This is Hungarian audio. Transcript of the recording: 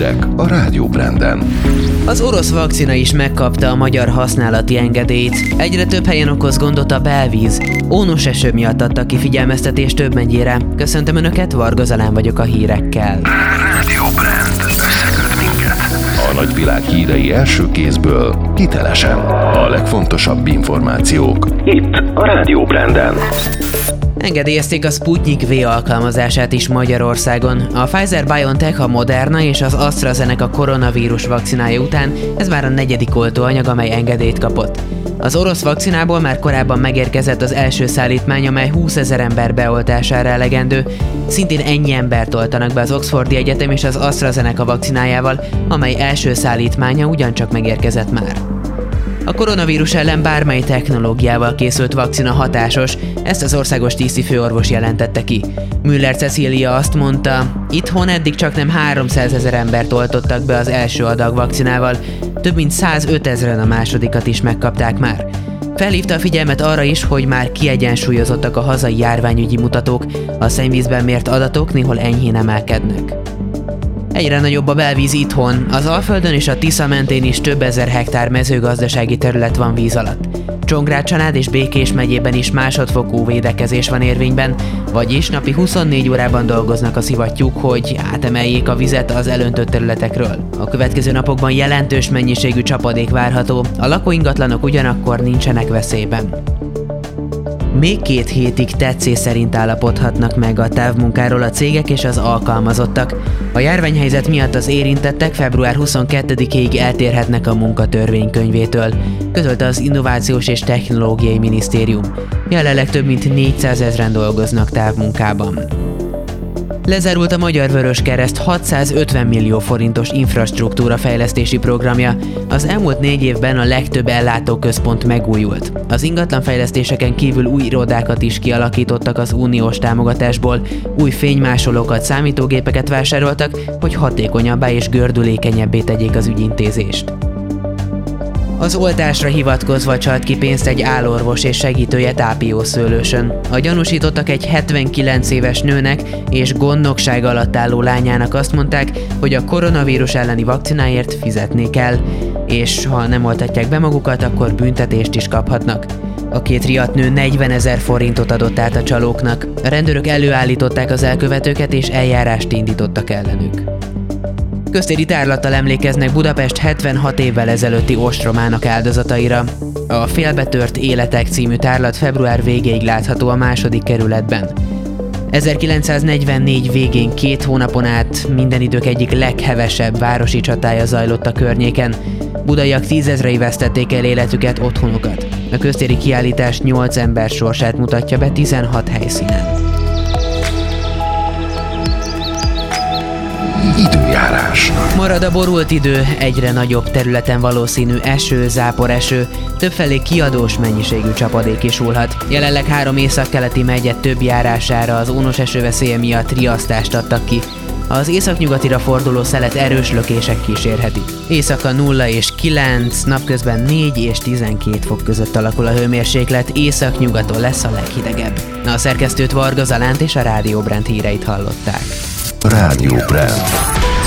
hírek a Rádió Branden. Az orosz vakcina is megkapta a magyar használati engedélyt. Egyre több helyen okoz gondot a belvíz. Ónos eső miatt adtak ki figyelmeztetést több mennyire. Köszöntöm Önöket, Varga Zalán vagyok a hírekkel. Rádió Brand. Összeköt minket. A nagyvilág hírei első kézből, hitelesen. A legfontosabb információk. Itt a Rádió Branden. Engedélyezték a Sputnik V alkalmazását is Magyarországon. A Pfizer-BioNTech, a Moderna és az AstraZeneca koronavírus vakcinája után ez már a negyedik oltóanyag, amely engedélyt kapott. Az orosz vakcinából már korábban megérkezett az első szállítmány, amely 20 ezer ember beoltására elegendő. Szintén ennyi embert oltanak be az Oxfordi Egyetem és az AstraZeneca vakcinájával, amely első szállítmánya ugyancsak megérkezett már. A koronavírus ellen bármely technológiával készült vakcina hatásos, ezt az országos tízi főorvos jelentette ki. Müller Cecília azt mondta, itthon eddig csak nem 300 ezer embert oltottak be az első adag vakcinával, több mint 105 ezeren a másodikat is megkapták már. Felhívta a figyelmet arra is, hogy már kiegyensúlyozottak a hazai járványügyi mutatók, a szennyvízben mért adatok néhol enyhén emelkednek. Egyre nagyobb a belvíz itthon, az Alföldön és a Tisza mentén is több ezer hektár mezőgazdasági terület van víz alatt. Csongrád Csanád és Békés megyében is másodfokú védekezés van érvényben, vagyis napi 24 órában dolgoznak a szivattyúk, hogy átemeljék a vizet az elöntött területekről. A következő napokban jelentős mennyiségű csapadék várható, a lakóingatlanok ugyanakkor nincsenek veszélyben. Még két hétig tetszés szerint állapodhatnak meg a távmunkáról a cégek és az alkalmazottak. A járványhelyzet miatt az érintettek február 22-ig eltérhetnek a munkatörvénykönyvétől, közölte az Innovációs és Technológiai Minisztérium. Jelenleg több mint 400 ezeren dolgoznak távmunkában. Lezárult a Magyar Vörös Kereszt 650 millió forintos infrastruktúra fejlesztési programja. Az elmúlt négy évben a legtöbb ellátóközpont megújult. Az ingatlanfejlesztéseken kívül új irodákat is kialakítottak az uniós támogatásból, új fénymásolókat, számítógépeket vásároltak, hogy hatékonyabbá és gördülékenyebbé tegyék az ügyintézést. Az oltásra hivatkozva csalt ki pénzt egy állorvos és segítője tápiószőlősön. A gyanúsítottak egy 79 éves nőnek és gondnokság alatt álló lányának azt mondták, hogy a koronavírus elleni vakcináért fizetni kell, és ha nem oltatják be magukat, akkor büntetést is kaphatnak. A két riadt nő 40 ezer forintot adott át a csalóknak. A rendőrök előállították az elkövetőket és eljárást indítottak ellenük. Köztéri tárlattal emlékeznek Budapest 76 évvel ezelőtti ostromának áldozataira. A Félbetört Életek című tárlat február végéig látható a második kerületben. 1944 végén két hónapon át minden idők egyik leghevesebb városi csatája zajlott a környéken. Budaiak tízezrei vesztették el életüket, otthonukat. A köztéri kiállítás 8 ember sorsát mutatja be 16 helyszínen. Időjárás. Marad a borult idő, egyre nagyobb területen valószínű eső, zápor eső, többfelé kiadós mennyiségű csapadék is hullhat. Jelenleg három északkeleti megye több járására az ónos esőveszélye miatt riasztást adtak ki. Az északnyugatira forduló szelet erős lökések kísérheti. Éjszaka 0 és 9, napközben 4 és 12 fok között alakul a hőmérséklet, északnyugaton lesz a leghidegebb. A szerkesztőt Varga Zalánt és a Rádió Brand híreit hallották. Rádió Brand.